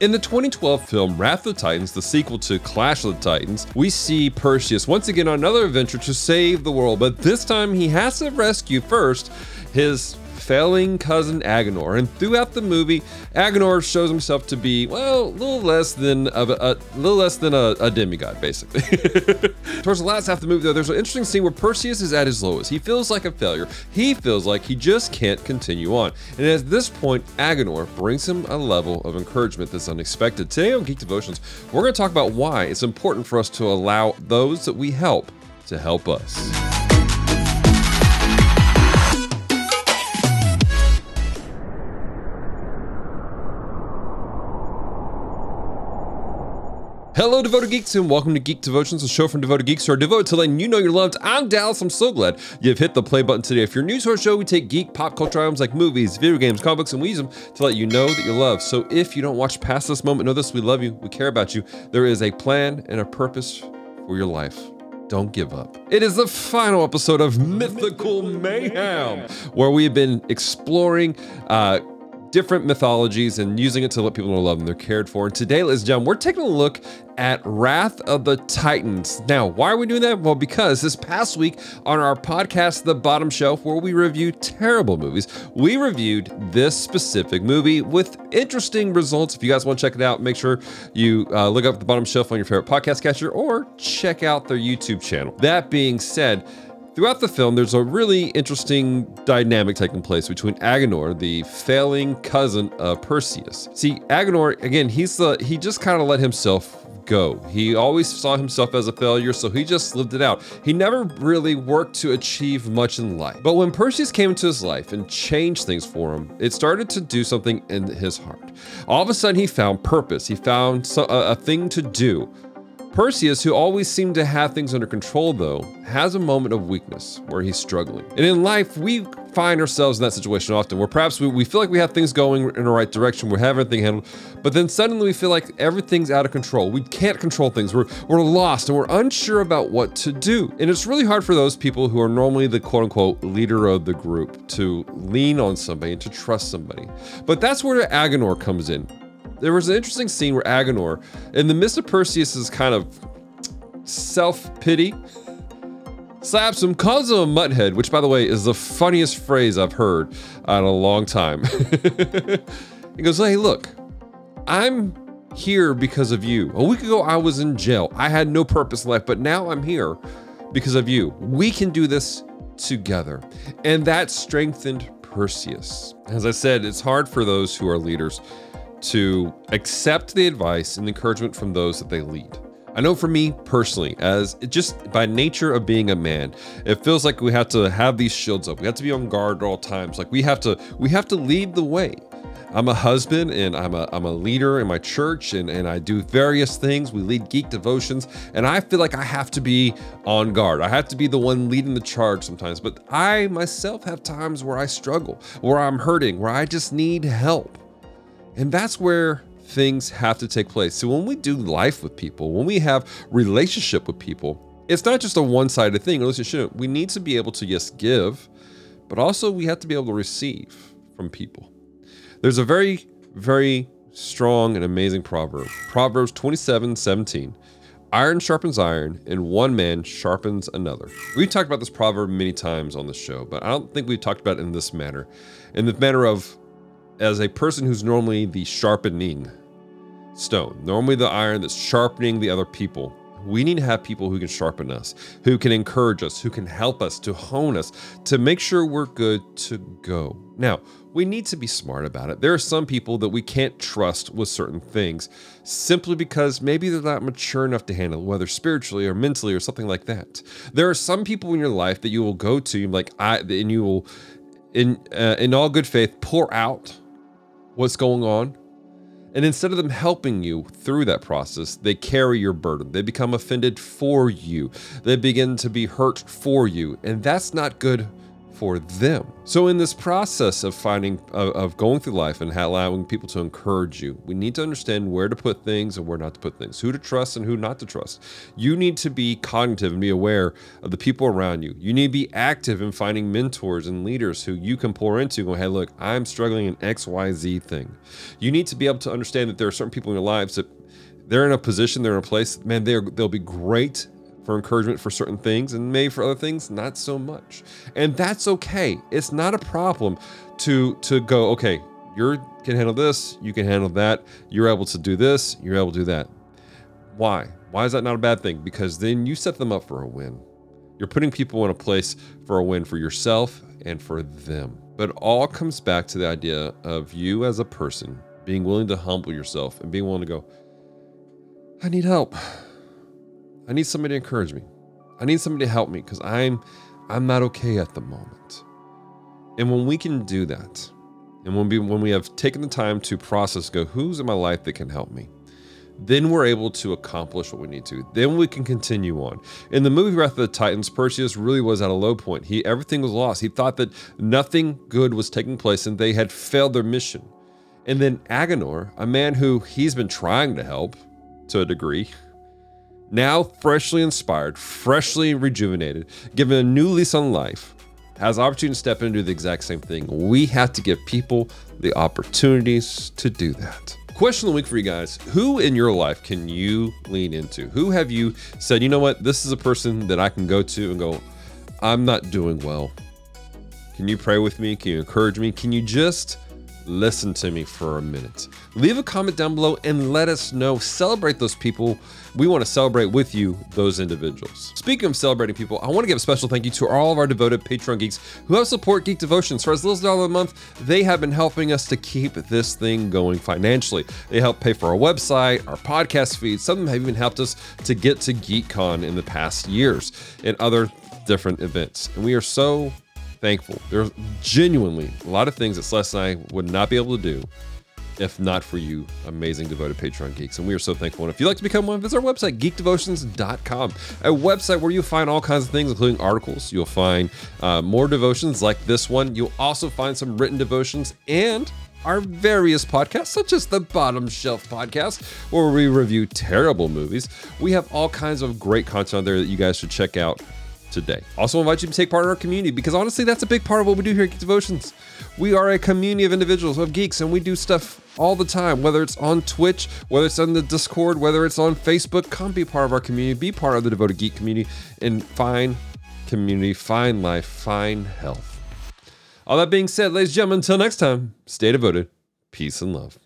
In the 2012 film Wrath of the Titans, the sequel to Clash of the Titans, we see Perseus once again on another adventure to save the world, but this time he has to rescue first his failing cousin Agenor. And throughout the movie, Agenor shows himself to be, well, a little less than a, a little less than a, a demigod, basically. Towards the last half of the movie, though, there's an interesting scene where Perseus is at his lowest. He feels like a failure. He feels like he just can't continue on. And at this point, Agenor brings him a level of encouragement that's unexpected. Today on Geek Devotions, we're going to talk about why it's important for us to allow those that we help to help us. Hello, devoted geeks, and welcome to Geek Devotions, a show from devoted geeks who are devoted to letting you know you're loved. I'm Dallas. I'm so glad you've hit the play button today. If you're new to our show, we take geek pop culture items like movies, video games, comic books, and we use them to let you know that you're loved. So if you don't watch past this moment, know this: we love you, we care about you. There is a plan and a purpose for your life. Don't give up. It is the final episode of Mythical Mayhem, where we have been exploring. Uh, different mythologies and using it to let people know love them they're cared for. And today, ladies and gentlemen, we're taking a look at Wrath of the Titans. Now, why are we doing that? Well, because this past week on our podcast, The Bottom Shelf, where we review terrible movies, we reviewed this specific movie with interesting results. If you guys want to check it out, make sure you uh, look up The Bottom Shelf on your favorite podcast catcher or check out their YouTube channel. That being said, Throughout the film, there's a really interesting dynamic taking place between Agenor, the failing cousin of Perseus. See, Agenor, again, he's the he just kind of let himself go. He always saw himself as a failure, so he just lived it out. He never really worked to achieve much in life. But when Perseus came into his life and changed things for him, it started to do something in his heart. All of a sudden, he found purpose. He found a, a thing to do. Perseus, who always seemed to have things under control, though, has a moment of weakness where he's struggling. And in life, we find ourselves in that situation often where perhaps we, we feel like we have things going in the right direction, we have everything handled, but then suddenly we feel like everything's out of control. We can't control things. We're, we're lost and we're unsure about what to do. And it's really hard for those people who are normally the quote unquote leader of the group to lean on somebody and to trust somebody. But that's where Agenor comes in there was an interesting scene where Agenor, in the midst of Perseus's kind of self pity, slaps him, calls him a mutthead, which, by the way, is the funniest phrase I've heard in a long time. he goes, Hey, look, I'm here because of you. A week ago, I was in jail. I had no purpose left, but now I'm here because of you. We can do this together. And that strengthened Perseus. As I said, it's hard for those who are leaders to accept the advice and encouragement from those that they lead. I know for me personally, as just by nature of being a man, it feels like we have to have these shields up. We have to be on guard at all times. Like we have to, we have to lead the way. I'm a husband and I'm a I'm a leader in my church and, and I do various things. We lead geek devotions, and I feel like I have to be on guard. I have to be the one leading the charge sometimes. But I myself have times where I struggle, where I'm hurting, where I just need help. And that's where things have to take place. So when we do life with people, when we have relationship with people, it's not just a one-sided thing, relationship. We need to be able to yes give, but also we have to be able to receive from people. There's a very, very strong and amazing proverb. Proverbs 27, 17. Iron sharpens iron, and one man sharpens another. We've talked about this proverb many times on the show, but I don't think we've talked about it in this manner. In the manner of as a person who's normally the sharpening stone, normally the iron that's sharpening the other people. We need to have people who can sharpen us, who can encourage us, who can help us to hone us, to make sure we're good to go. Now, we need to be smart about it. There are some people that we can't trust with certain things simply because maybe they're not mature enough to handle, whether spiritually or mentally or something like that. There are some people in your life that you will go to, like I, and you will, in uh, in all good faith, pour out what's going on. And instead of them helping you through that process, they carry your burden. They become offended for you. They begin to be hurt for you. And that's not good for them. So in this process of finding of, of going through life and allowing people to encourage you, we need to understand where to put things and where not to put things, who to trust and who not to trust. You need to be cognitive and be aware of the people around you. You need to be active in finding mentors and leaders who you can pour into. Go, hey, look, I'm struggling in X, Y, Z thing. You need to be able to understand that there are certain people in your lives that they're in a position, they're in a place, man, they're, they'll be great for encouragement for certain things and maybe for other things not so much. And that's okay. It's not a problem to to go okay you can handle this you can handle that you're able to do this you're able to do that. Why? Why is that not a bad thing? Because then you set them up for a win. You're putting people in a place for a win for yourself and for them. But it all comes back to the idea of you as a person being willing to humble yourself and being willing to go i need help I need somebody to encourage me. I need somebody to help me because I'm I'm not okay at the moment. And when we can do that, and when we when we have taken the time to process, go, who's in my life that can help me? Then we're able to accomplish what we need to. Then we can continue on. In the movie Wrath of the Titans, Perseus really was at a low point. He everything was lost. He thought that nothing good was taking place and they had failed their mission. And then Agenor, a man who he's been trying to help to a degree, now freshly inspired, freshly rejuvenated, given a new lease on life, has opportunity to step in and do the exact same thing. We have to give people the opportunities to do that. Question of the week for you guys Who in your life can you lean into? Who have you said, you know what, this is a person that I can go to and go, I'm not doing well. Can you pray with me? Can you encourage me? Can you just listen to me for a minute. Leave a comment down below and let us know. Celebrate those people. We want to celebrate with you those individuals. Speaking of celebrating people, I want to give a special thank you to all of our devoted Patreon geeks who help support Geek Devotions. For as little as a dollar a month, they have been helping us to keep this thing going financially. They help pay for our website, our podcast feed. Some of them have even helped us to get to GeekCon in the past years and other different events. And we are so thankful. There's genuinely a lot of things that Celeste and I would not be able to do if not for you, amazing devoted Patreon geeks. And we are so thankful. And if you'd like to become one, visit our website, geekdevotions.com, a website where you'll find all kinds of things, including articles. You'll find uh, more devotions like this one. You'll also find some written devotions and our various podcasts, such as the Bottom Shelf podcast, where we review terrible movies. We have all kinds of great content there that you guys should check out today. Also, invite you to take part in our community because honestly, that's a big part of what we do here at Geek Devotions. We are a community of individuals, of geeks, and we do stuff all the time, whether it's on Twitch, whether it's on the Discord, whether it's on Facebook. Come be part of our community, be part of the Devoted Geek community, and find community, find life, find health. All that being said, ladies and gentlemen, until next time, stay devoted, peace and love.